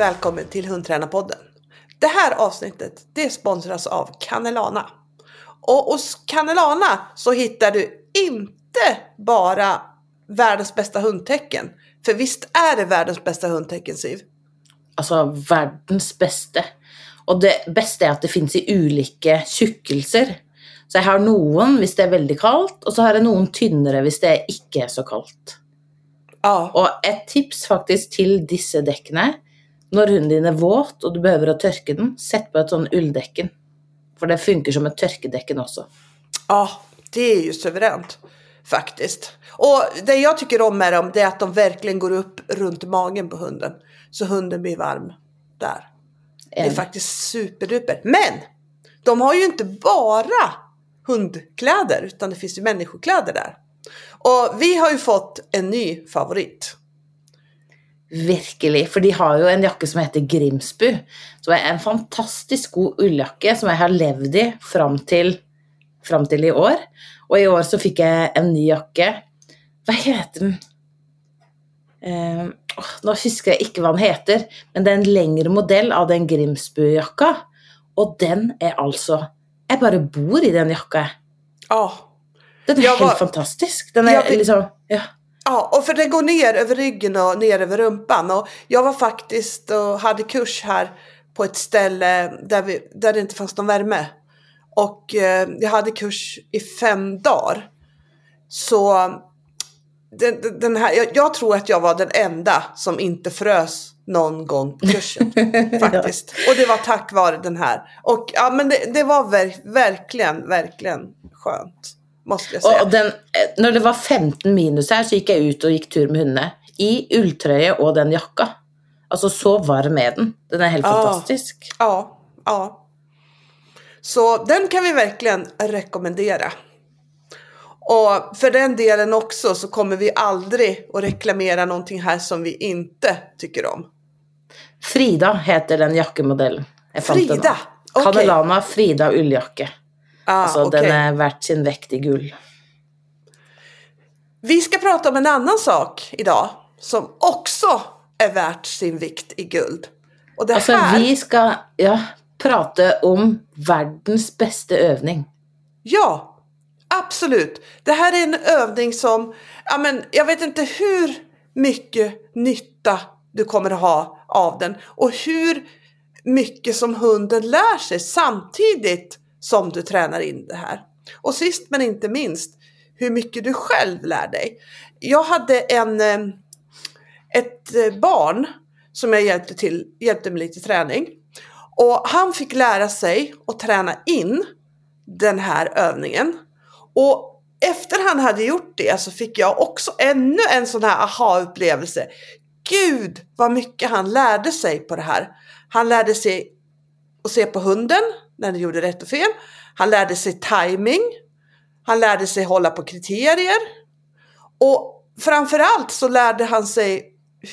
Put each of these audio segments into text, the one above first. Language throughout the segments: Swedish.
välkommen till Hundtränarpodden. Det här avsnittet det sponsras av Canelana. Och hos Canelana så hittar du inte bara världens bästa hundtecken. För visst är det världens bästa hundtecken Siv? Alltså världens bästa. Och det bästa är att det finns i olika tjockelser. Så jag har någon om det är väldigt kallt och så har jag någon tynnare om det inte är så kallt. Ja. Och ett tips faktiskt till dessa däcken när hunden din är våt och du behöver ha torka den, sätt på ett sånt ulldäcken. För det funkar som ett torkedäcken också. Ja, det är ju suveränt faktiskt. Och det jag tycker om med dem det är att de verkligen går upp runt magen på hunden. Så hunden blir varm där. Det är faktiskt superduper. Men de har ju inte bara hundkläder utan det finns ju människokläder där. Och vi har ju fått en ny favorit. Virkelig, for de har jo en jakke som heter Grimsbu. Som er en fantastisk god ulljakke som jeg har levd i fram til, fram til i år. Og i år så fikk jeg en ny jakke. Hva heter den? Åh, nå husker jeg ikke hva den heter, men det er en lengre modell av den Grimsbu-jakka. Og den er altså Jeg bare bor i den jakka. Ja, Den er Jag helt var- fantastisk. Den er Jag vet- liksom Ja. Ja, och för det går ner över ryggen och ner över rumpan. Och jag var faktiskt och hade kurs här på ett ställe där, vi, där det inte fanns någon värme. Och eh, jag hade kurs i fem dagar. Så den, den- här, jag, jag tror att jag var den enda som inte frös någon gång på kursen. faktiskt. Och det var tack vare den här. Och ja, men det, det var ver- verkligen, verkligen skönt. Måste jag säga. Og den, eh, når det var 15 minus her, så gikk jeg ut og gikk tur med hundene. I ulltrøye og den jakka. Altså, så varm er den. Den er helt Ja. fantastisk. Ja, ja. Så den kan vi verkligen rekommendera. Och för den delen också så kommer vi aldrig att reklamera någonting här som vi inte tycker om. Frida heter den den. Frida? Okej. Canelana Frida ulljakke. Ah, Altså, okej. Den er verdt sin vekt i gull. Vi ska prata om en annan sak idag som också är värt sin vikt i guld. Och det Altså, här, vi skal ja, prate om verdens beste øvning. Ja, absolut. Det här är en övning som, ja men jag vet inte hur mycket nytta du kommer att ha av den och hur mycket som hunden lär sig samtidigt som du tränar in det här. Och sist men inte minst, hur mycket du själv lär dig. Jag hade en, eh, ett eh, barn som jag hjälpte, till, hjälpte med lite träning. Och han fick lära sig att träna in den här övningen. Och efter han hade gjort det så fick jag också ännu en sån här aha-upplevelse. Gud vad mycket han lärde sig på det här. Han lärde sig att se på hunden när den gjorde rätt och fel. Han lärde sig timing. Han lärde sig hålla på kriterier. Och framförallt så lärde han sig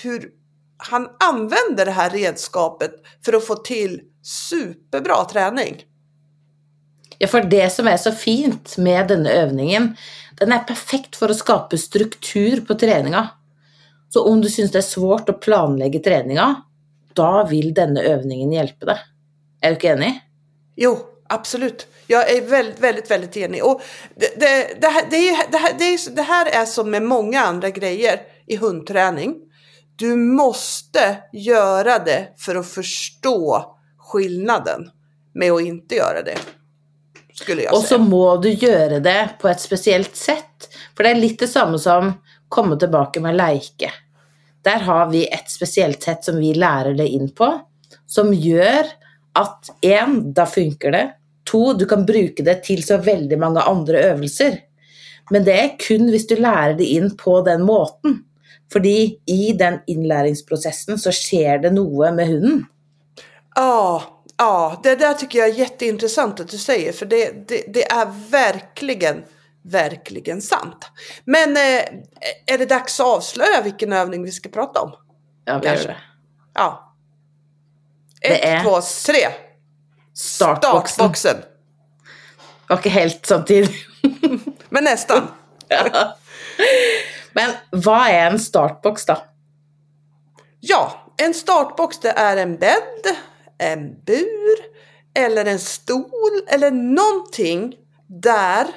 hur han använder det här redskapet för att få till superbra träning. Ja, för det som är så fint med denne övningen, den är perfekt för att skapa struktur på träningen. Så om du syns det är svårt att planlägga träningen, då vill denna övningen hjälpa dig. Är du inte enig? Jo, absolut. Jag är väldigt, väldigt, väldigt enig. Och det, det, det, här, det, är, det, här, det, är, det här är som med många andra grejer i hundträning. Du måste göra det för att förstå skillnaden med att inte göra det. Skulle jag så säga. må du gjøre det på et spesielt sett. For det litt det samme som komme tilbake med leike. Der har vi et spesielt sett som vi lærer det inn på, som gjør at én, da funker det. To, du kan bruke det til så veldig mange andre øvelser. Men det er kun hvis du lærer det inn på den måten. Fordi i den innlæringsprosessen så skjer det noe med hunden. Ja, ja, det där tycker jag är jätteintressant att du säger. För det, det, det är verkligen, verkligen sant. Men eh, är det dags att avslöja vilken övning vi ska prata om? Ja, vi gjør det. Ja. Det Ett, är två, tre. Startboxen. Startboxen. Ikke helt samtidig. Men nästan. Ja. Men hva er en startboks, da? Ja, en startbox det är en bädd, en bur eller en stol eller någonting där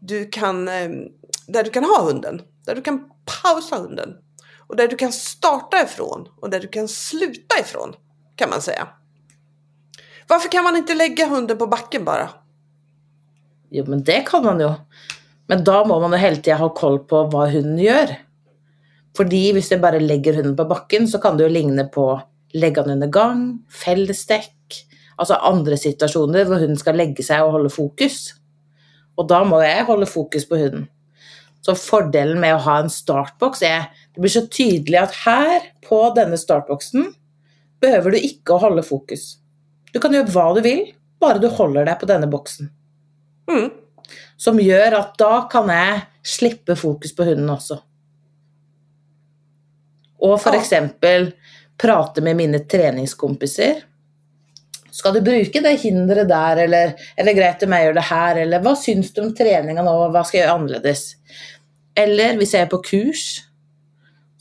du kan, eh, där du kan ha hunden. Där du kan pausa hunden. Och där du kan starta ifrån och där du kan sluta ifrån kan man säga. Varför kan man inte lägga hunden på backen bara? Jo, men det kan man ju. Men då måste man ju hela tiden ha koll på vad hunden gör. För om du bara lägger hunden på backen så kan det ju likna på lägga den under gång, fällstäck, alltså andra situationer där hunden ska lägga sig och hålla fokus. Och då måste jag hålla fokus på hunden. Så fördelen med att ha en startbox är det blir så tydligt att här på denna startboxen behöver du inte hålla fokus. Du kan göra vad du vill, bara du håller dig på denna boxen. Mm. Som gör att då kan jag slippa fokus på hunden också. Och för Ja. exempel prata med mina träningskompisar. Ska du bruka det hindret där eller är det grejt om jag gör det här eller vad syns du om träningen och vad ska jag göra annorlunda? Eller om jag är på kurs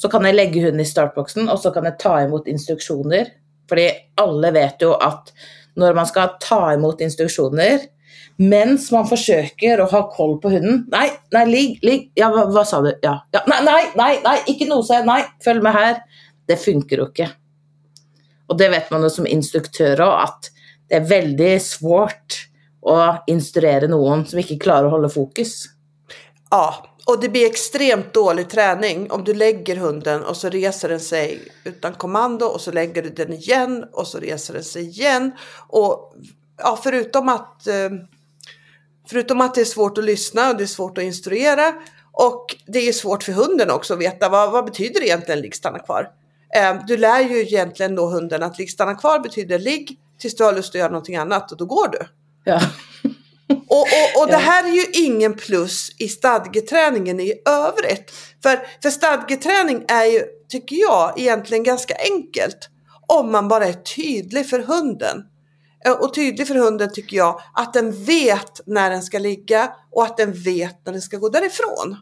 så kan jag lägga hunden i startboxen och så kan jag ta emot instruktioner. För alla vet ju att när man ska ta emot instruktioner mens man försöker att ha koll på hunden. Nej, nej, ligg, ligg. Ja, vad, hva, sa du? Ja, ja, nej, nej, nej, nej, inte nosa, nej, följ med här. Det funkar jo inte. Och det vet man ju som instruktör också, att det är väldigt svårt att instruera någon som inte klarar att hålla fokus. Ja, och det blir extremt dålig träning om du lägger hunden och så reser den sig utan kommando och så lägger du den igen och så reser den sig igen. Och ja, förutom att, eh, förutom att det är svårt att lyssna och det är svårt att instruera och det är svårt för hunden också att veta vad, vad betyder egentligen ligg stanna kvar. Eh, du lär ju egentligen då hunden att ligg stanna kvar betyder ligg tills du har lust att göra någonting annat och då går du. Ja. Och, och, och det här är ju ingen plus i stadgeträningen i övrigt. För, för stadgeträning är ju, tycker jag, egentligen ganska enkelt. Om man bara är tydlig för hunden. Eh, Och tydlig för hunden tycker jag att den vet när den ska ligga och att den vet när den ska gå därifrån.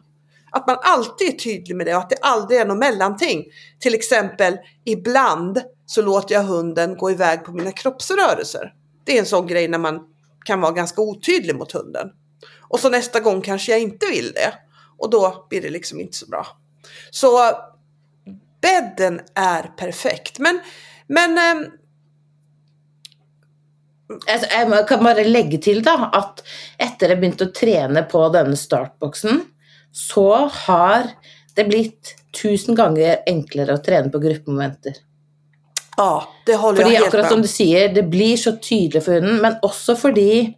Att man alltid är tydlig med det och att det aldrig är något mellanting. Till exempel ibland så låter jag hunden gå iväg på mina kroppsrörelser. Det är en sån grej när man kan vara ganska otydlig mot hunden. Och så nästa gång kanske jag inte vill det. Och då blir det liksom inte så bra. Så bädden är perfekt. Men, men ehm, eh, Altså, Jeg kan bare legge til da, at etter jeg begynte å trene på denne startboksen, så har det blitt tusen ganger enklere å trene på gruppemomenter ja, det håller Fordi jag helt akkurat med som om. du sier, det blir så tydelig for hunden, men også fordi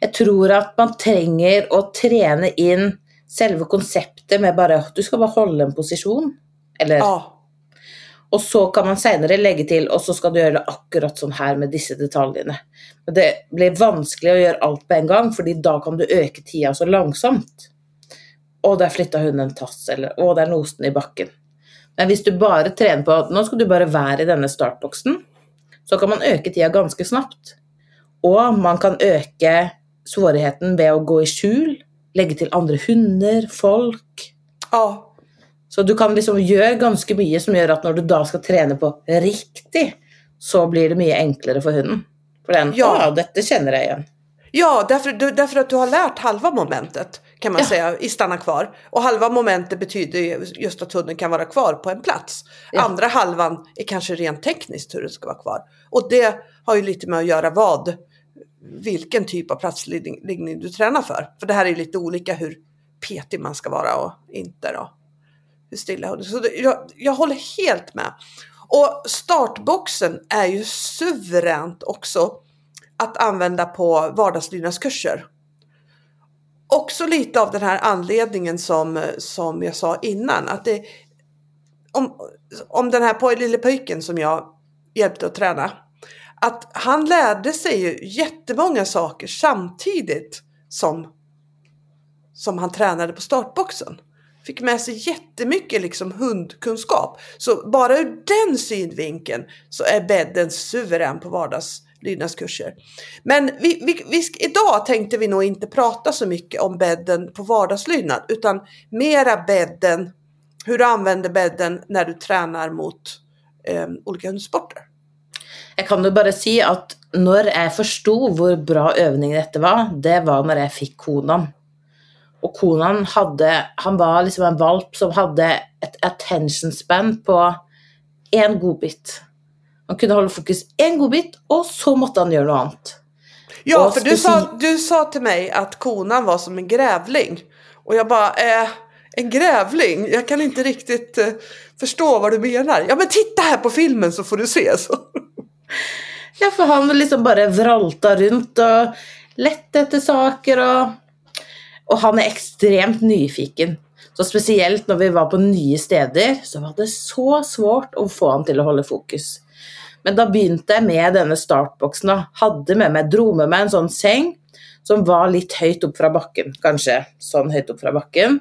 jeg tror at man trenger å trene inn selve konseptet med bare Du skal bare holde en posisjon. Eller Ja, Og så kan man senere legge til, og så skal du gjøre det akkurat sånn her med disse detaljene. Men det blir vanskelig å gjøre alt på en gang, fordi da kan du øke tida så langsomt. Å, der flytta hunden en tass, eller å, der noste den i bakken. Men hvis du bare trener på at nå skal du bare være i denne startboksen, så kan man øke tida ganske snapt. Og man kan øke svårigheten ved å gå i skjul, legge til andre hunder, folk. ja, Så du kan liksom gjøre ganske mye som gjør at når du da skal trene på riktig, så blir det mye enklere for hunden. For den Ja. ja. dette kjenner jeg igjen. ja därför, därför att du har lärt halva momentet kan man Ja. säga i stanna kvar. Och halva momentet betyder ju just att hunden kan vara kvar på en plats. Ja. Andra halvan är kanske rent tekniskt hur den ska vara kvar. Och det har ju lite med att göra vad, vilken typ av platsliggning du tränar för. För det här är lite olika hur petig man ska vara och inte då. Hur stilla hunden. Så det, jag, jag håller helt med. Och startboxen är ju suveränt också att använda på vardagslydnadskurser. Också lite av den här anledningen som, som jag sa innan. Att det, om, om den här lille pojken som jag hjälpte att träna. Att han lärde sig ju jättemånga saker samtidigt som, som han tränade på startboxen. Fick med sig jättemycket liksom hundkunskap. Så bara ur den synvinkeln så är bädden suverän på vardags lydnadskurser. Men vi, vi, vi, idag tänkte vi nog inte prata så mycket om bädden på vardagslydnad utan mera bädden, hur du använder bädden när du tränar mot eh, olika hundsporter. Jag kan bara säga att när jag förstod hur bra øvning detta var, det var när jag fick Konan. Och Konan hade, Han var liksom en valp som hade ett attention span på én godbit. Han kunne holde fokus én godbit, og så måtte han gjøre noe annet. Ja, Och för du sa, du sa till mig att konan var som en grävling. Och jag bara, eh, en grävling? Jag kan inte riktigt eh, förstå vad du menar. Ja men titta här på filmen så får du se. Så. Ja, for han liksom bare vralta rundt og lette etter saker, og, og han er ekstremt nyfiken. Så spesielt når vi var på nye steder, så var det så svårt å få han til å holde fokus. Men da begynte jeg med denne startboksen. da. Hadde med meg, dro med meg en sånn seng som var litt høyt opp fra bakken. Kanskje sånn høyt opp fra bakken.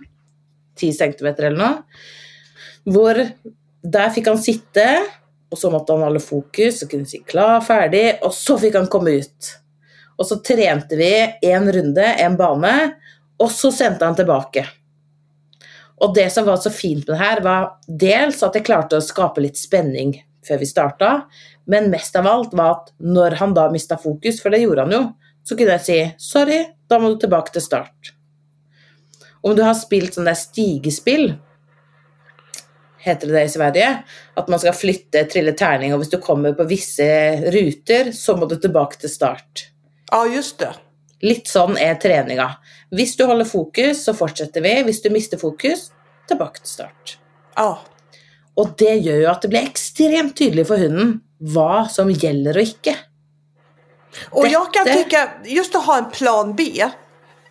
10 centimeter eller noe. Hvor der fikk han sitte, og så måtte han holde fokus og kunne si klar, ferdig, og så fikk han komme ut. Og så trente vi en runde, en bane, og så sendte han tilbake. Og det som var så fint med det her, var dels at jeg klarte å skape litt spenning før vi starta, men mest av alt var at når han da mista fokus, for det gjorde han jo, så kunne jeg si sorry, da må du tilbake til start. Om du har spilt sånn der stigespill, heter det i Sverige, at man skal flytte, trille terning, og hvis du kommer på visse ruter, så må du tilbake til start. Ja, just det. Litt sånn er treninga. Hvis du holder fokus, så fortsetter vi. Hvis du mister fokus, tilbake til start. Ja. Og det gjør jo at det blir ekstremt tydelig for hunden hva som gjelder og ikke. Och jag kan tycka, just att ha en plan B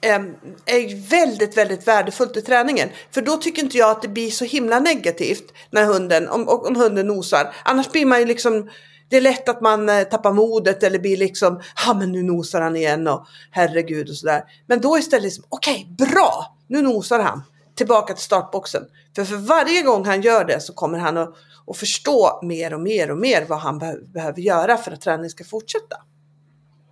em, är väldigt, väldigt värdefullt i träningen. För då tycker inte jag att det blir så himla negativt när hunden, om, om hunden nosar. Annars blir man ju liksom, det är lätt att man eh, tappar modet eller blir liksom, ja men nu nosar han igen och herregud och sådär. Men då istället, liksom, okej, bra, nu nosar han. Tillbaka till startboxen. För för varje gång han gör det så kommer han att, att förstå mer och mer och mer vad han be- behöver göra för att träningen ska fortsätta.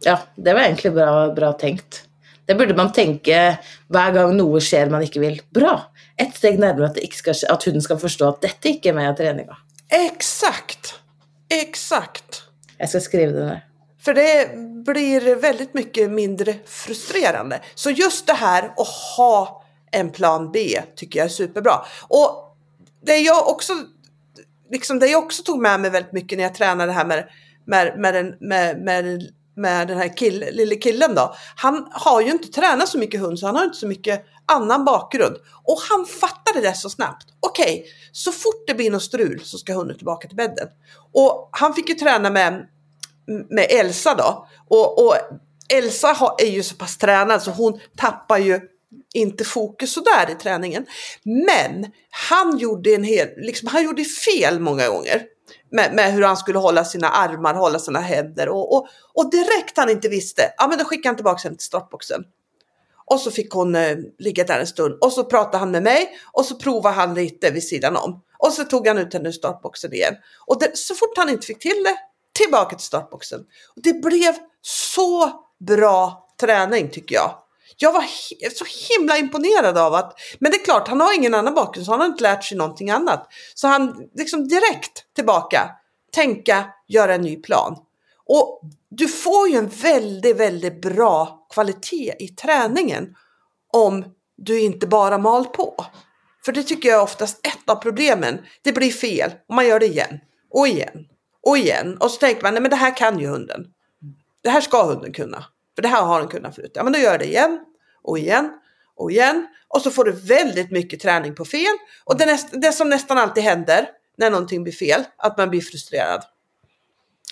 Ja, det var egentlig bra, bra tenkt. Det burde man tenke hver gang noe skjer man ikke vil. Bra! Ett steg nærmere at, det ikke skal skje, at hunden skal forstå at dette ikke er med i treninga. Exakt! Exakt! Jeg skal skrive det ned. För det blir väldigt mycket mindre frustrerande. Så just det här att ha en plan B tycker jag är superbra. Och det jag också, liksom det jag också tog med mig väldigt mycket när jag tränade det här med, med, med, den, med, med, med den här kill, lille killen då. Han har ju inte tränat så mycket hund så han har inte så mycket annan bakgrund. Och han fattade det så snabbt. Okej, så fort det blir något strul så ska hunden tillbaka till bädden. Och han fick ju träna med med Elsa då. Och, och Elsa har, är ju så pass tränad så hon tappar ju inte fokus sådär i träningen. Men han gjorde en hel, liksom, han gjorde fel många gånger. Med, med hur han skulle hålla sina armar, hålla sina händer och, och, och direkt han inte visste, ja men då skickade han tillbaka henne till startboxen. Och så fick hon eh, ligga där en stund och så pratade han med mig och så provade han lite vid sidan om. Och så tog han ut henne ur startboxen igen. Och det, så fort han inte fick till det, tillbaka till startboxen. Och det blev så bra träning tycker jag. Jag var så himla imponerad av att, men det är klart han har ingen annan bakgrund så han har inte lärt sig någonting annat. Så han liksom direkt tillbaka, tänka, göra en ny plan. Och du får ju en väldigt, väldigt bra kvalitet i träningen om du inte bara mal på. För det tycker jag är oftast ett av problemen. Det blir fel och man gör det igen och igen och igen. Och så tänker man, nej men det här kan ju hunden. Det här ska hunden kunna. För det här har den kunnat förut. Ja men då gör jag det igen och igen och igen. Och så får du väldigt mycket träning på fel. Och det, näst, det som nästan alltid händer när någonting blir fel, att man blir frustrerad.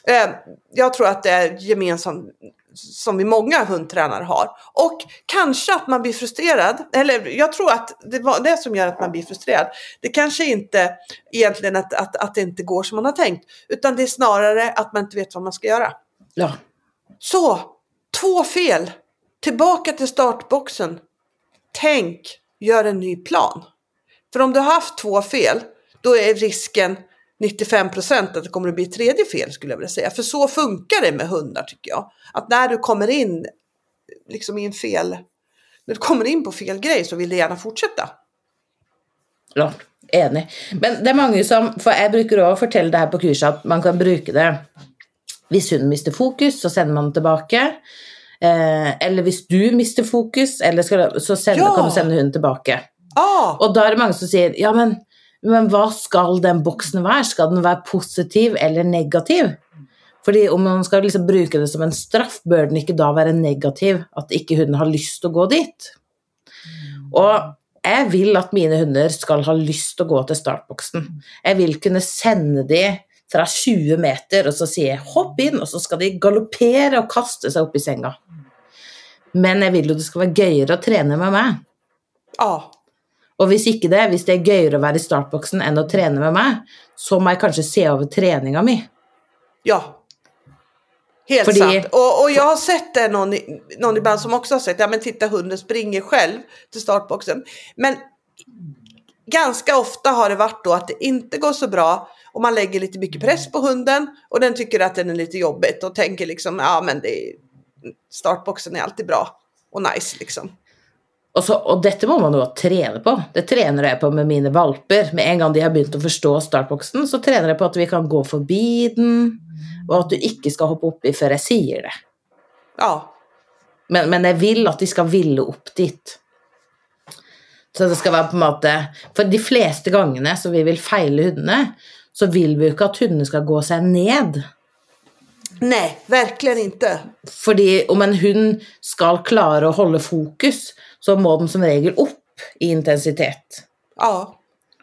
Eh, jag tror att det är gemensamt som vi många hundtränare har. Och kanske att man blir frustrerad, eller jag tror att det var det som gör att man blir frustrerad. Det kanske inte egentligen att, att, att det inte går som man har tänkt, utan det är snarare att man inte vet vad man ska göra. Ja. Så, två fel. Tillbaka till startboxen. Tänk, gör en ny plan. För om du har haft två fel, då är risken 95% att det kommer att bli ett tredje fel skulle jag vilja säga. För så funkar det med hundar tycker jag. Att när du kommer in liksom i en fel, när du kommer in på fel grej så vill du gärna fortsätta. Ja, enig. Men det är många som för jag brukar också berätta det här på kursen, att man kan bruka det om hunden mister fokus, så sänder man tillbaka. Eh, eller hvis du mister fokus, eller skal, så sender, Ja. kan du sende hunden tilbake. Ah, Og da er det mange som sier ja, men, men hva skal den boksen være? Skal den være positiv eller negativ? Fordi om man skal liksom bruke det som en straff, bør den ikke da være negativ? At ikke hunden har lyst til å gå dit? Og jeg vil at mine hunder skal ha lyst til å gå til startboksen. Jeg vil kunne sende de fra 20 meter, og så sier jeg 'hopp inn', og så skal de galoppere og kaste seg opp i senga. Men jeg vil jo det skal være gøyere å trene med meg. ah. Og hvis ikke det, hvis det er gøyere å være i startboksen enn å trene med meg, så må jeg kanskje se over treninga mi. Ja. Helt Fordi- sant. Och, och jag har sett det någon, i- någon ibland som också har sett, ja men titta hunden springer själv till startboxen. Men ganska ofta har det varit då att det inte går så bra och man lägger lite mycket press på hunden och den tycker att den är lite jobbigt och tänker liksom, ja men det är, startboxen är alltid bra och nice liksom. Og, så, og dette må man jo trene på. Det trener jeg på med mine valper. Med en gang de har begynt å forstå startboksen, så trener jeg på at vi kan gå forbi den, og at du ikke skal hoppe oppi før jeg sier det. Ja, Men, men jeg vil at de skal ville opp dit. Så det skal være på en måte For de fleste gangene som vi vil feile hundene, så vil vi jo ikke at hundene skal gå seg ned. nej, verkligen inte. Fordi om en hund skal klare å holde fokus, så må den som regel opp i intensitet. Ja,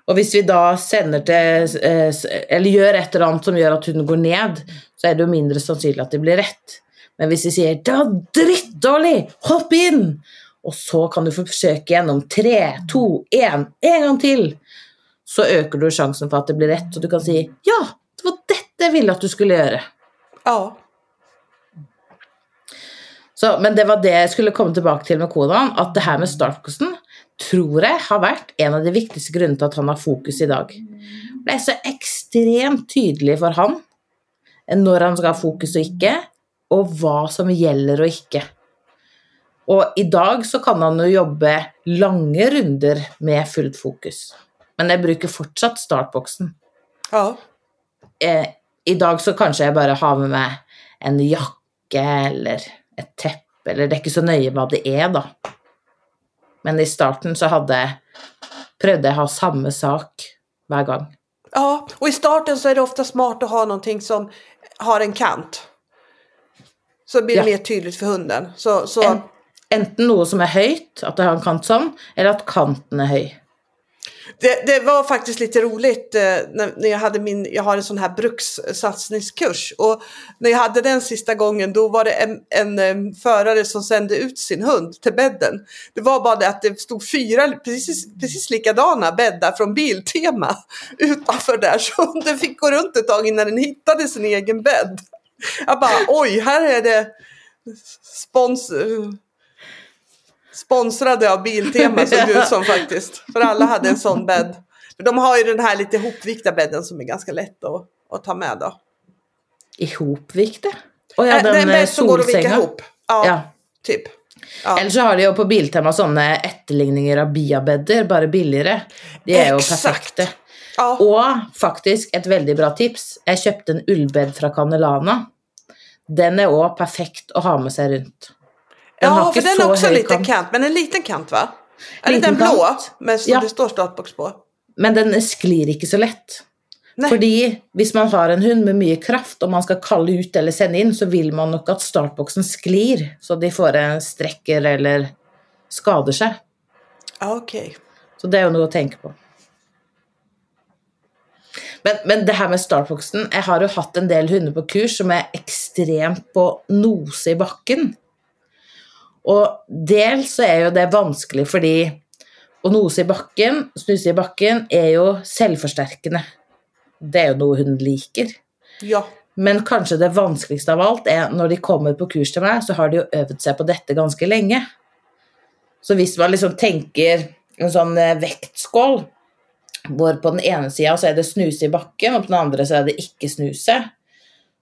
Og hvis vi da sender til eh, Eller gjør et eller annet som gjør at hunden går ned, så er det mindre sannsynlig at det blir rett. Men hvis vi sier 'det var drittdårlig, hopp inn', og så kan du forsøke gjennom tre, to, én, en gang til, så øker du sjansen for at det blir rett, og du kan si 'ja, det var dette jeg ville at du skulle gjøre'. ja, Så, men det var det jeg skulle komme tilbake til med Kodan, at det her med startkosten tror jeg har vært en av de viktigste grunnene til at han har fokus i dag. Det er så ekstremt tydelig for han når han skal ha fokus og ikke, og hva som gjelder og ikke. Og i dag så kan han jo jobbe lange runder med fullt fokus. Men jeg bruker fortsatt startboksen. ja, Eh, I dag så kanskje jeg bare har med meg en jakke eller et teppe, eller det er ikke så nøye hva det er, da. Men i starten så hadde prøvde jeg å ha samme sak hver gang. ja. Och i starten så är det ofta smart att ha någonting som har en kant. Så blir det Ja. mer tydligt för hunden. Så, så, En, enten noe som er høyt, at det har en kant sånn, eller at kanten er høy. Det, det var faktiskt lite roligt eh, när, när jag hade min, jag har en sån här brukssatsningskurs och när jag hade den sista gången då var det en, en, eh, förare som sände ut sin hund till bädden. Det var bara det att det stod fyra precis, precis likadana bäddar från Biltema utanför där så hunden fick gå runt ett tag innan den hittade sin egen bädd. Jag bara oj, här är det spons, sponsrade av Biltema såg det ut som faktiskt. För alla hade en sån bädd. De har ju den här lite hopvikta bädden som är ganska lätt att, att ta med då. Ihopvikte? Å ja, Äh, det är en den eh, som går att vika ihop. Ja, Ja. typ. Ja. Eller så har de jo på Biltema sånne etterligninger av biabedder, bare billigere. De jo Exakt. perfekte. Ja. Og faktisk et veldig bra tips. Jeg kjøpte en ullbed fra Canelana. Den er òg perfekt å ha med seg rundt. Den ja, för den är också høy lite kant. men en liten kant va? Är det Liten den blå med som Ja. det står startbox på? Men den sklir ikke så. Nej. Fordi hvis man har en hund med mye kraft, og man skal kalle ut eller sende inn, så vil man nok at startboksen sklir, så de får en strekker eller skader seg. Ja, okej. Så det er jo noe å tenke på. Men, men det her med startboksen Jeg har jo hatt en del hunder på kurs som er ekstremt på nose i bakken. Og dels så er jo det vanskelig fordi å nose i bakken, snuse i bakken, er jo selvforsterkende. Det er jo noe hunden liker. Ja. Men kanskje det vanskeligste av alt er når de kommer på kurs til meg, så har de jo øvd seg på dette ganske lenge. Så hvis man liksom tenker en sånn eh, vektskål, hvor på den ene sida så er det snuse i bakken, og på den andre så er det ikke snuse,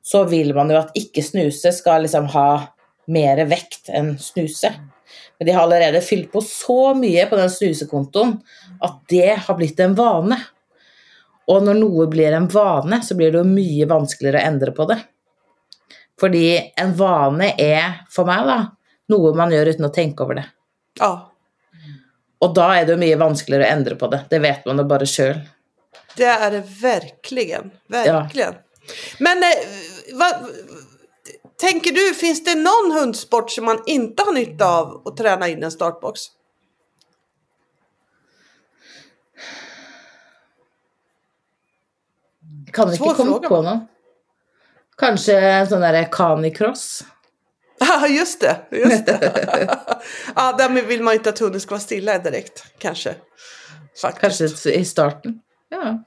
så vil man jo at ikke snuse skal liksom ha mer vekt enn snuse. Men de har allerede fylt på så mye på den snusekontoen at det har blitt en vane. Og når noe blir en vane, så blir det jo mye vanskeligere å endre på det. Fordi en vane er, for meg, da, noe man gjør uten å tenke over det. Ja. Og da er det jo mye vanskeligere å endre på det. Det vet man jo bare sjøl. Det är det verkligen. Verkligen. Men eh, vad, tänker du, finns det någon hundsport som man inte har nytta av att träna in en startbox? Kan ikke Svår komme fråga, på va? noe. Kanskje sånn derre canicross? Ja, just det. Just det. ja, där vill man inte att hunden ska vara stilla direkt, kanske. Faktiskt. Kanskje i starten. Ja.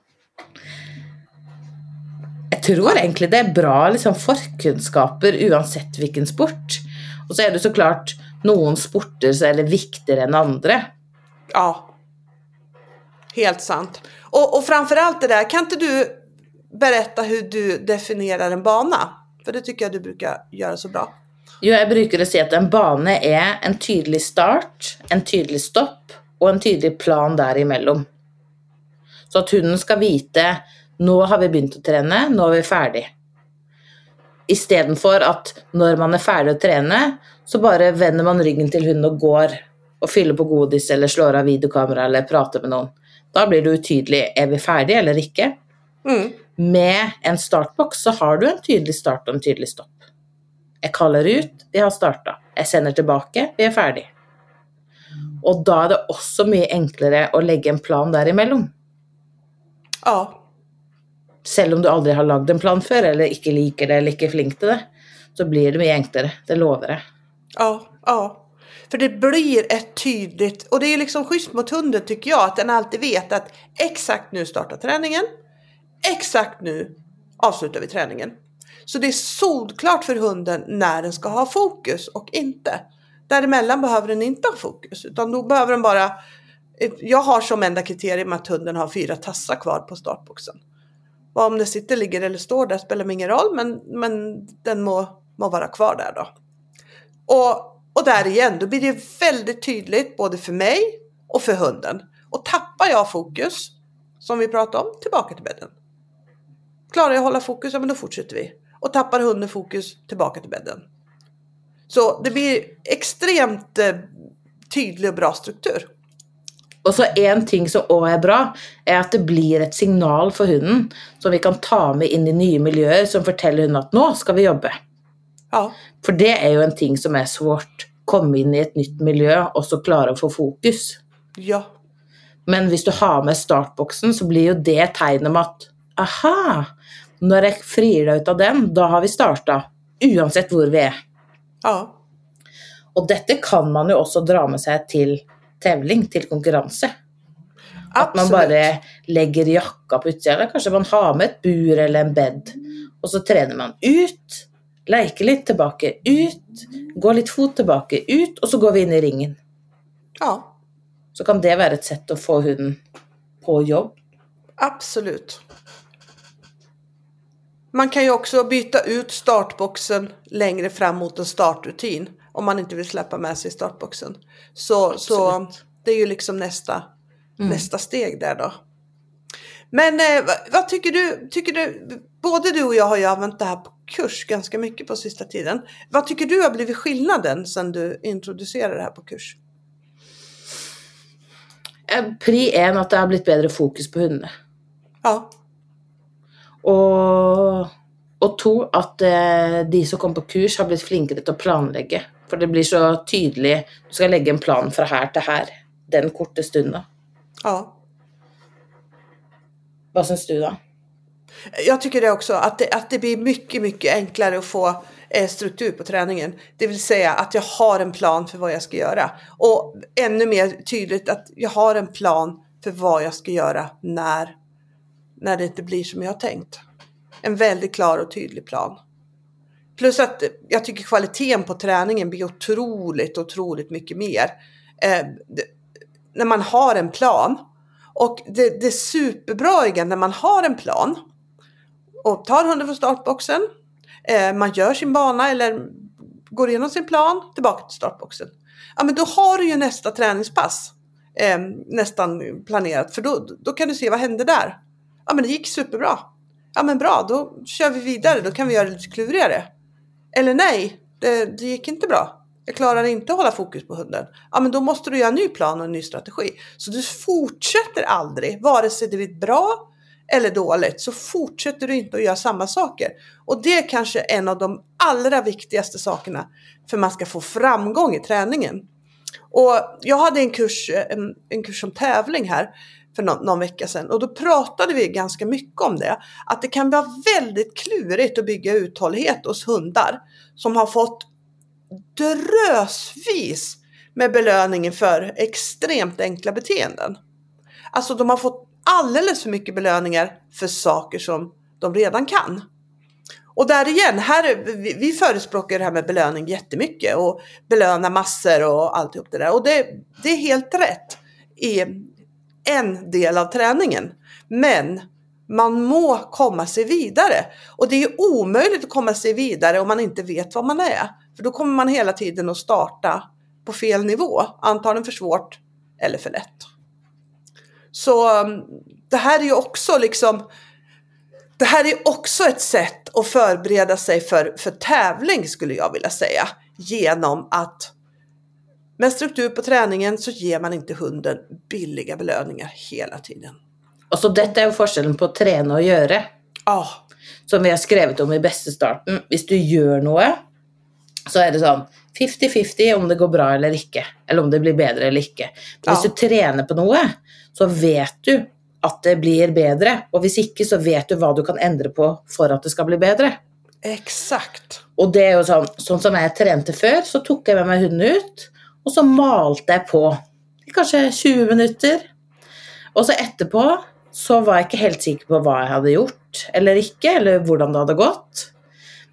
Tror egentlig det er bra liksom, forkunnskaper uansett hvilken sport. Og så er det så klart noen sporter som er viktigere enn andre. Ja. Helt sant. Och, och framförallt det där, kan inte du berätta hur du definierar en bana? För det tycker jag du brukar göra så bra. Jo, jeg bruker å si at en bane er en tydelig start, en tydelig stopp og en tydelig plan derimellom. Så at hunden skal vite nå har vi begynt å trene, nå er vi ferdig. Istedenfor at når man er ferdig å trene, så bare vender man ryggen til hunden og går og fyller på godis eller slår av videokamera eller prater med noen. Da blir det utydelig er vi ferdige eller ikke. Mm. Med en startboks så har du en tydelig start og en tydelig stopp. Jeg kaller ut, vi har starta. Jeg sender tilbake, vi er ferdig. Og da er det også mye enklere å legge en plan derimellom. Ja, Selv om du aldri har lagd en plan før, eller ikke liker det, eller ikke er flink til det, så blir det mye enklere. Det lover jeg. ja, ja. För det blir ett tydligt, och det är liksom schysst mot hunden tycker jag, att den alltid vet att exakt nu startar träningen, exakt nu avslutar vi träningen. Så det är solklart för hunden när den ska ha fokus och inte. Däremellan behöver den inte ha fokus, utan då behöver den bara jag har som enda kriterium att hunden har fyra tassar kvar på startboxen. Och om det sitter, ligger eller står där spelar mig ingen roll, men, men den må, må vara kvar där då. Och, och där igen, då blir det väldigt tydligt både för mig och för hunden. Och tappar jag fokus, som vi pratade om, tillbaka till bädden. Klarar jag att hålla fokus, ja men då fortsätter vi. Och tappar hunden fokus, tillbaka till bädden. Så det blir extremt eh, tydlig och bra struktur. Og så en ting som òg er bra, er at det blir et signal for hunden som vi kan ta med inn i nye miljøer, som forteller hunden at nå skal vi jobbe. Ja, For det er jo en ting som er svårt. Komme inn i et nytt miljø og så klare å få fokus. ja, Men hvis du har med startboksen, så blir jo det tegnet med at aha, når jeg frir deg ut av den, da har vi starta. Uansett hvor vi er. ja, Og dette kan man jo også dra med seg til tevling, til konkurranse. At man absolut. bare legger jakka på utsida, eller kanskje man har med et bur eller en bed. Og så trener man ut, leker litt tilbake, ut, går litt fot tilbake, ut, og så går vi inn i ringen. Ja, Så kan det være et sett å få hunden på jobb. absolut. Man kan ju också byta ut startboxen längre fram mot en startrutin om man inte vill släppa med sig startboxen. Så, så det är ju liksom nästa, nästa steg där då. Men eh, vad, vad tycker du? Tycker du? Både du och jag har ju använt det här på kurs ganska mycket på sista tiden. Vad tycker du har blivit skillnaden sedan du introducerade det här på kurs? Eh, Pri én at det har blitt bedre fokus på hundene. Ja, Og, og to at eh, de som kommer på kurs, har blitt flinkere til å planlegge. For det blir så tydelig. Du skal legge en plan fra her til her. Den korte stunda. ja. Hva syns du, da? Jag tycker det också, att det, att det blir mycket, mycket enklare att få eh, struktur på träningen. Det vill säga att jag har en plan för vad jag ska göra. Och ännu mer tydligt att jag har en plan för vad jag ska göra när, när det inte blir som jag har tänkt. En väldigt klar och tydlig plan. Plus att jag tycker kvaliteten på träningen blir otroligt, otroligt mycket mer. Eh, det, när man har en plan. Och det, det är superbra igen när man har en plan och tar hunden från startboxen. Eh, man gör sin bana eller går igenom sin plan, tillbaka till startboxen. ja men då har du ju nästa träningspass eh, nästan planerat. För då, då kan du se vad hände där. Ja men det gick superbra. Ja men bra, då kör vi vidare. Då kan vi göra det lite klurigare. Eller nej, det, det gick inte bra. Jag klarar inte att hålla fokus på hunden. Ja men då måste du göra en ny plan och en ny strategi. Så du fortsätter aldrig, vare sig det blir bra eller dåligt, så fortsätter du inte att göra samma saker. Och det är kanske en av de allra viktigaste sakerna för man ska få framgång i träningen. Och jag hade en kurs, en, en kurs om tävling här för någon, någon, vecka sedan och då pratade vi ganska mycket om det. Att det kan vara väldigt klurigt att bygga uthållighet hos hundar som har fått drösvis med belöningen för extremt enkla beteenden. Alltså de har fått alldeles för mycket belöningar för saker som de redan kan. Och där igen, här, vi, vi förespråkar det här med belöning jättemycket och belöna massor och alltihop det där. Och det, det är helt rätt i en del av träningen. Men man må komma sig vidare. Och det är omöjligt att komma sig vidare om man inte vet vad man är. För då kommer man hela tiden att starta på fel nivå. Antagligen för svårt eller för lätt. Så um, det här är ju också liksom det här är också ett sätt att förbereda sig för, för tävling skulle jag vilja säga. Genom att med struktur på träningen så ger man inte hunden billiga belöningar hela tiden. Och så detta är skillnaden på att träna och göra. Ja. Som vi har skrivit om i bästa starten. Om du gör något så är det sånn 50-50 om det går bra eller inte. Eller om det blir bättre eller inte. Men ja. om du tränar på något så vet du att det blir bättre. Och om inte så vet du vad du kan ändra på för att det ska bli bättre. Exakt. Och det är ju sån, sån som jag tränade för så tog jag med mig hunden ut och så malte jag på i kanske 20 minuter. Och så efterpå så var jag inte helt säker på vad jag hade gjort eller inte, eller hur det hade gått.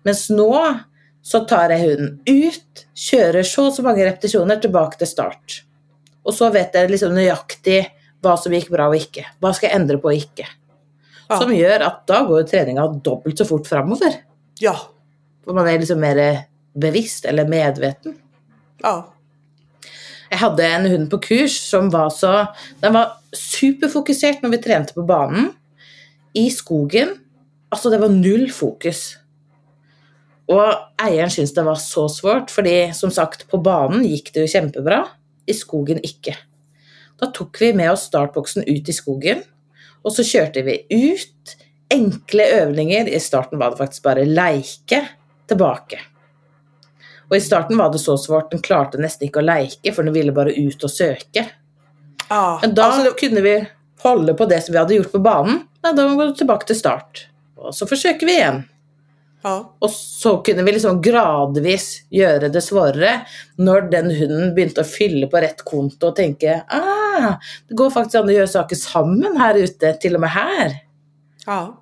Men nu så tar jag hunden ut, kör så så många repetitioner tillbaka till start. Och så vet jag liksom nöjaktigt vad som gick bra och inte. Vad ska jag ändra på och inte. Ja. Som gör att då går träningen dubbelt så fort framåt. Ja. För man är liksom mer bevisst eller medveten. Ja. Jag hade en hund på kurs som var så Den var superfokuserad när vi tränade på banan. I skogen. Altså, det var noll fokus. Och ägaren syntes det var så svårt, för som sagt, på banan gick det ju jättebra. I skogen inte. Då tog vi med oss startboxen ut i skogen, och så körde vi ut. Enkla övningar. I starten var det faktiskt bara leka tillbaka. Och i starten var det så svårt, den klarade nästan inte att leka för den ville bara ut och söka. Ja, Men då alltså, kunde vi hålla på det som vi hade gjort på banan. Ja, då går vi tillbaka till start. Och så försöker vi igen. Ja. Och så kunde vi liksom gradvis göra det svårare när den hunden började fylla på rätt konto och tänka ah, det går faktiskt an att göra saker samman här ute, till och med här. Ja.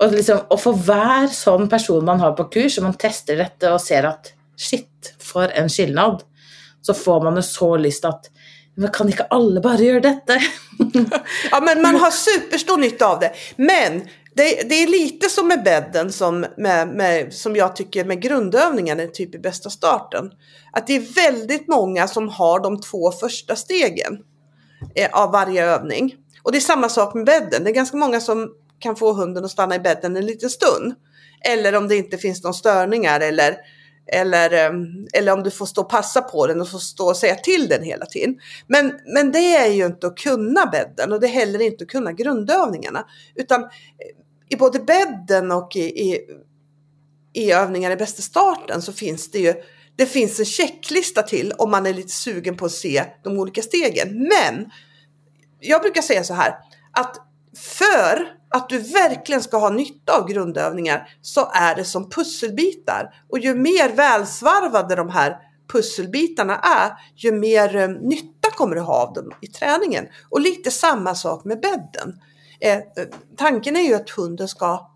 Och, liksom, og för varje sån person man har på kurs og man testar detta och ser att shit, for en skillnad, så får man jo så lust att men kan inte alla bara göra detta? ja, men man har superstor nytta av det. Men det, det, är lite som med bädden som, med, med, som jag tycker med grundövningarna, typ i bästa starten. Att det är väldigt många som har de två första stegen eh, av varje övning. Och det är samma sak med bädden. Det är ganska många som kan få hunden att stanna i bädden en liten stund. Eller om det inte finns några störningar eller, eller, ehm, eller om du får stå och passa på den och få stå och säga till den hela tiden. Men, men det är ju inte att kunna bädden och det är heller inte att kunna grundövningarna. Utan eh, i både bädden och i, i, i övningar i bästa starten så finns det ju det finns en checklista till om man är lite sugen på att se de olika stegen. Men jag brukar säga så här att för att du verkligen ska ha nytta av grundövningar så är det som pusselbitar. Och ju mer välsvarvade de här pusselbitarna är, ju mer eh, nytta kommer du ha av dem i träningen. Och lite samma sak med bädden. Eh, eh tanken är ju att hunden ska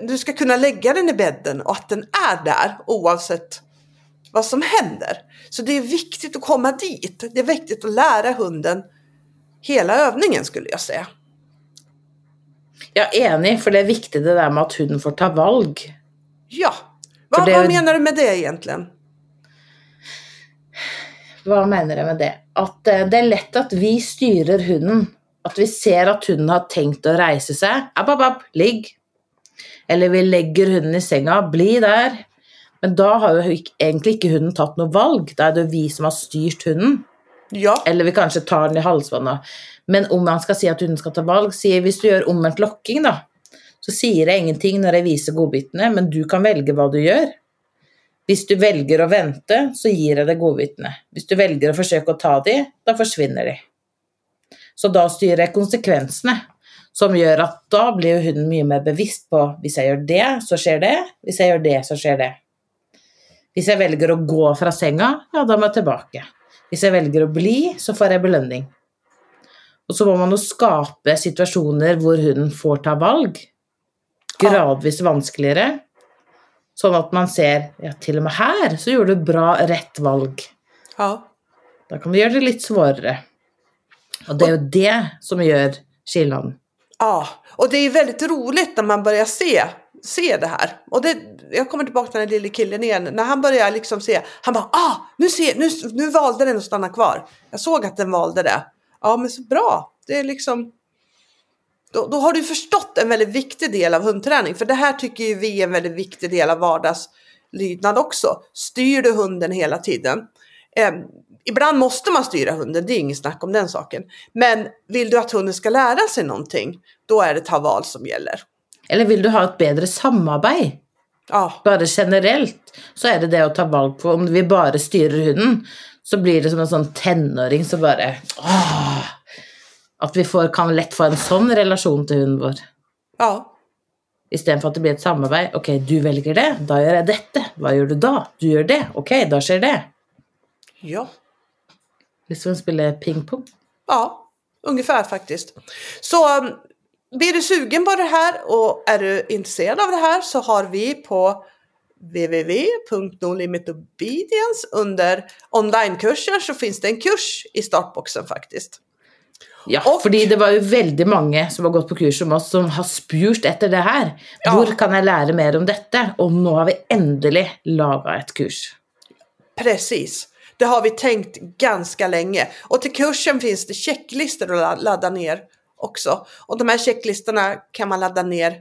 du ska kunna lägga den i bädden och att den är där oavsett vad som händer. Så det är viktigt att komma dit. Det är viktigt att lära hunden hela övningen skulle jag säga. Är enig, för det är viktigt det där med att hunden får ta valg. Ja, vad, det... vad menar du med det egentligen? Hva mener jeg med det? At eh, det er lett at vi styrer hunden. At vi ser at hunden har tenkt å reise seg. App, app, app, ligg. Eller vi legger hunden i senga. Bli der. Men da har jo ikke- egentlig ikke hunden tatt noe valg. Da er det vi som har styrt hunden. Ja, Eller vi kanskje tar den i halsbåndet. Men om man ska si at hunden skal ta valg, sier hvis du gjør omvendt lokking, da, så sier jeg ingenting når jeg viser godbitene, men du kan velge hva du gjør. Hvis du velger å vente, så gir jeg deg godbitene. Hvis du velger å forsøke å ta de, da forsvinner de. Så da styrer jeg konsekvensene, som gjør at da blir jo hunden mye mer bevisst på hvis jeg gjør det, så skjer det. Hvis jeg gjør det, så skjer det. Hvis jeg velger å gå fra senga, ja, da må jeg tilbake. Hvis jeg velger å bli, så får jeg belønning. Og så må man jo skape situasjoner hvor hunden får ta valg. Gradvis vanskeligere. Sånn at man ser ja, til og med her så gjorde du bra rett valg. ja. Da kan vi gjøre det litt svårere. Och det är ju det som gör skillnaden. Ja, och det är väldigt roligt när man börjar se, se det här. Och det, jag kommer tillbaka till den lille killen igen. När han börjar liksom se, han bara ah, nu, ser, nu, nu valde den att stanna kvar. Jag såg att den valde det. Ja, men så bra. Det är liksom, då, då har du förstått en väldigt viktig del av hundträning. För det här tycker ju vi är en väldigt viktig del av vardagslydnad också. Styr du hunden hela tiden? Eh, ibland måste man styra hunden, det är inget snack om den saken. Men vill du att hunden ska lära sig någonting, då är det ta val som gäller. Eller vill du ha ett bättre samarbete? Ja, Bare generelt så er det det å ta valg på Om vi bare styrer hunden, så blir det som en sånn tenåring som bare åh, At vi får, kan lett få en sånn relasjon til hunden vår. ja, Istedenfor at det blir et samarbeid. Ok, du velger det, da gjør jeg dette. Hva gjør du da? Du gjør det. Ok, da skjer det. ja, Hvis man spiller ping-pong. ja, ungefär faktiskt. Så um, blir du sugen på det här och är du intresserad av det här så har vi på www.nolimitobedience under onlinekurser så finns det en kurs i startboxen faktiskt. Ja, Og- fordi det var jo veldig mange som har gått på kurs som oss, som har spurt etter det her. Ja. Hvor kan jeg lære mer om dette? Og nå har vi endelig laga et kurs. Precis. Det har vi tänkt ganska länge. Och till kursen finns det checklistor att la- ladda ner också. Och de här checklistorna kan man ladda ner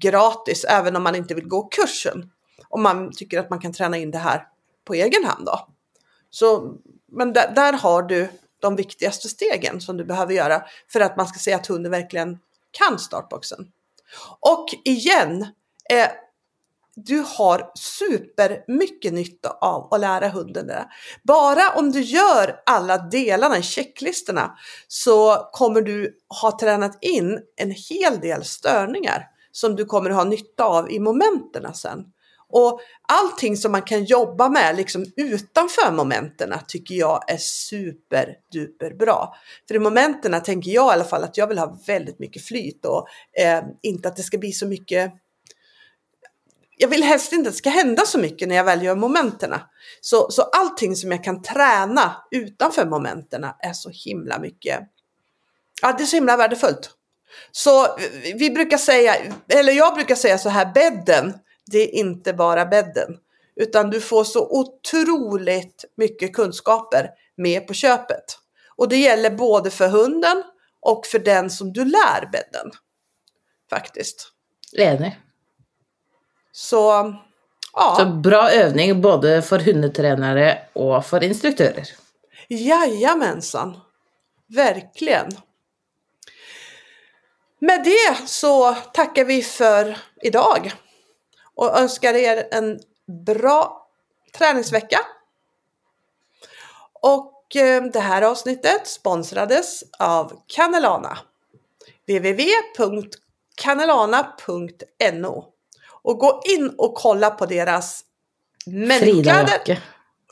gratis även om man inte vill gå kursen. Om man tycker att man kan träna in det här på egen hand då. Så, men där, där har du de viktigaste stegen som du behöver göra för att man ska se att hunden verkligen kan startboxen. Och igen, eh, du har supermycket nytta av att lära hunden det. Bara om du gör alla delarna i checklistorna så kommer du ha tränat in en hel del störningar som du kommer ha nytta av i momenterna sen. Och allting som man kan jobba med liksom utanför momenten, tycker jag är superduper bra. För i momenten tänker jag i alla fall att jag vill ha väldigt mycket flyt och eh, inte att det ska bli så mycket jag vill helst inte att det ska hända så mycket när jag väl gör momenten. Så, så allting som jag kan träna utanför momenten är så himla mycket, ja det är så himla värdefullt. Så vi brukar säga, eller jag brukar säga så här, bädden, det är inte bara bädden. Utan du får så otroligt mycket kunskaper med på köpet. Och det gäller både för hunden och för den som du lär bädden. Faktiskt. Enig. Så ja. Så bra øvning både for hundetrenere og for instruktører. Jajamensan, verkligen. Med det så tackar vi för idag och önskar er en bra träningsvecka. Och eh, det här avsnittet sponsrades av Canelana. www.canelana.no och gå in och kolla på deras människokläder.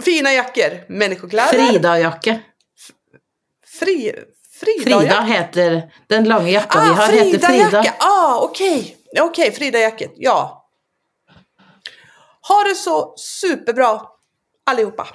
Fina jackor, människokläder. Frida-jakke. Fri, Frida, Frida heter Den lange jakka vi Ah, har, heter Frida Frida. jacka. Ah, okej. Okej, Frida jacket. Ja. Ha det så superbra allihopa.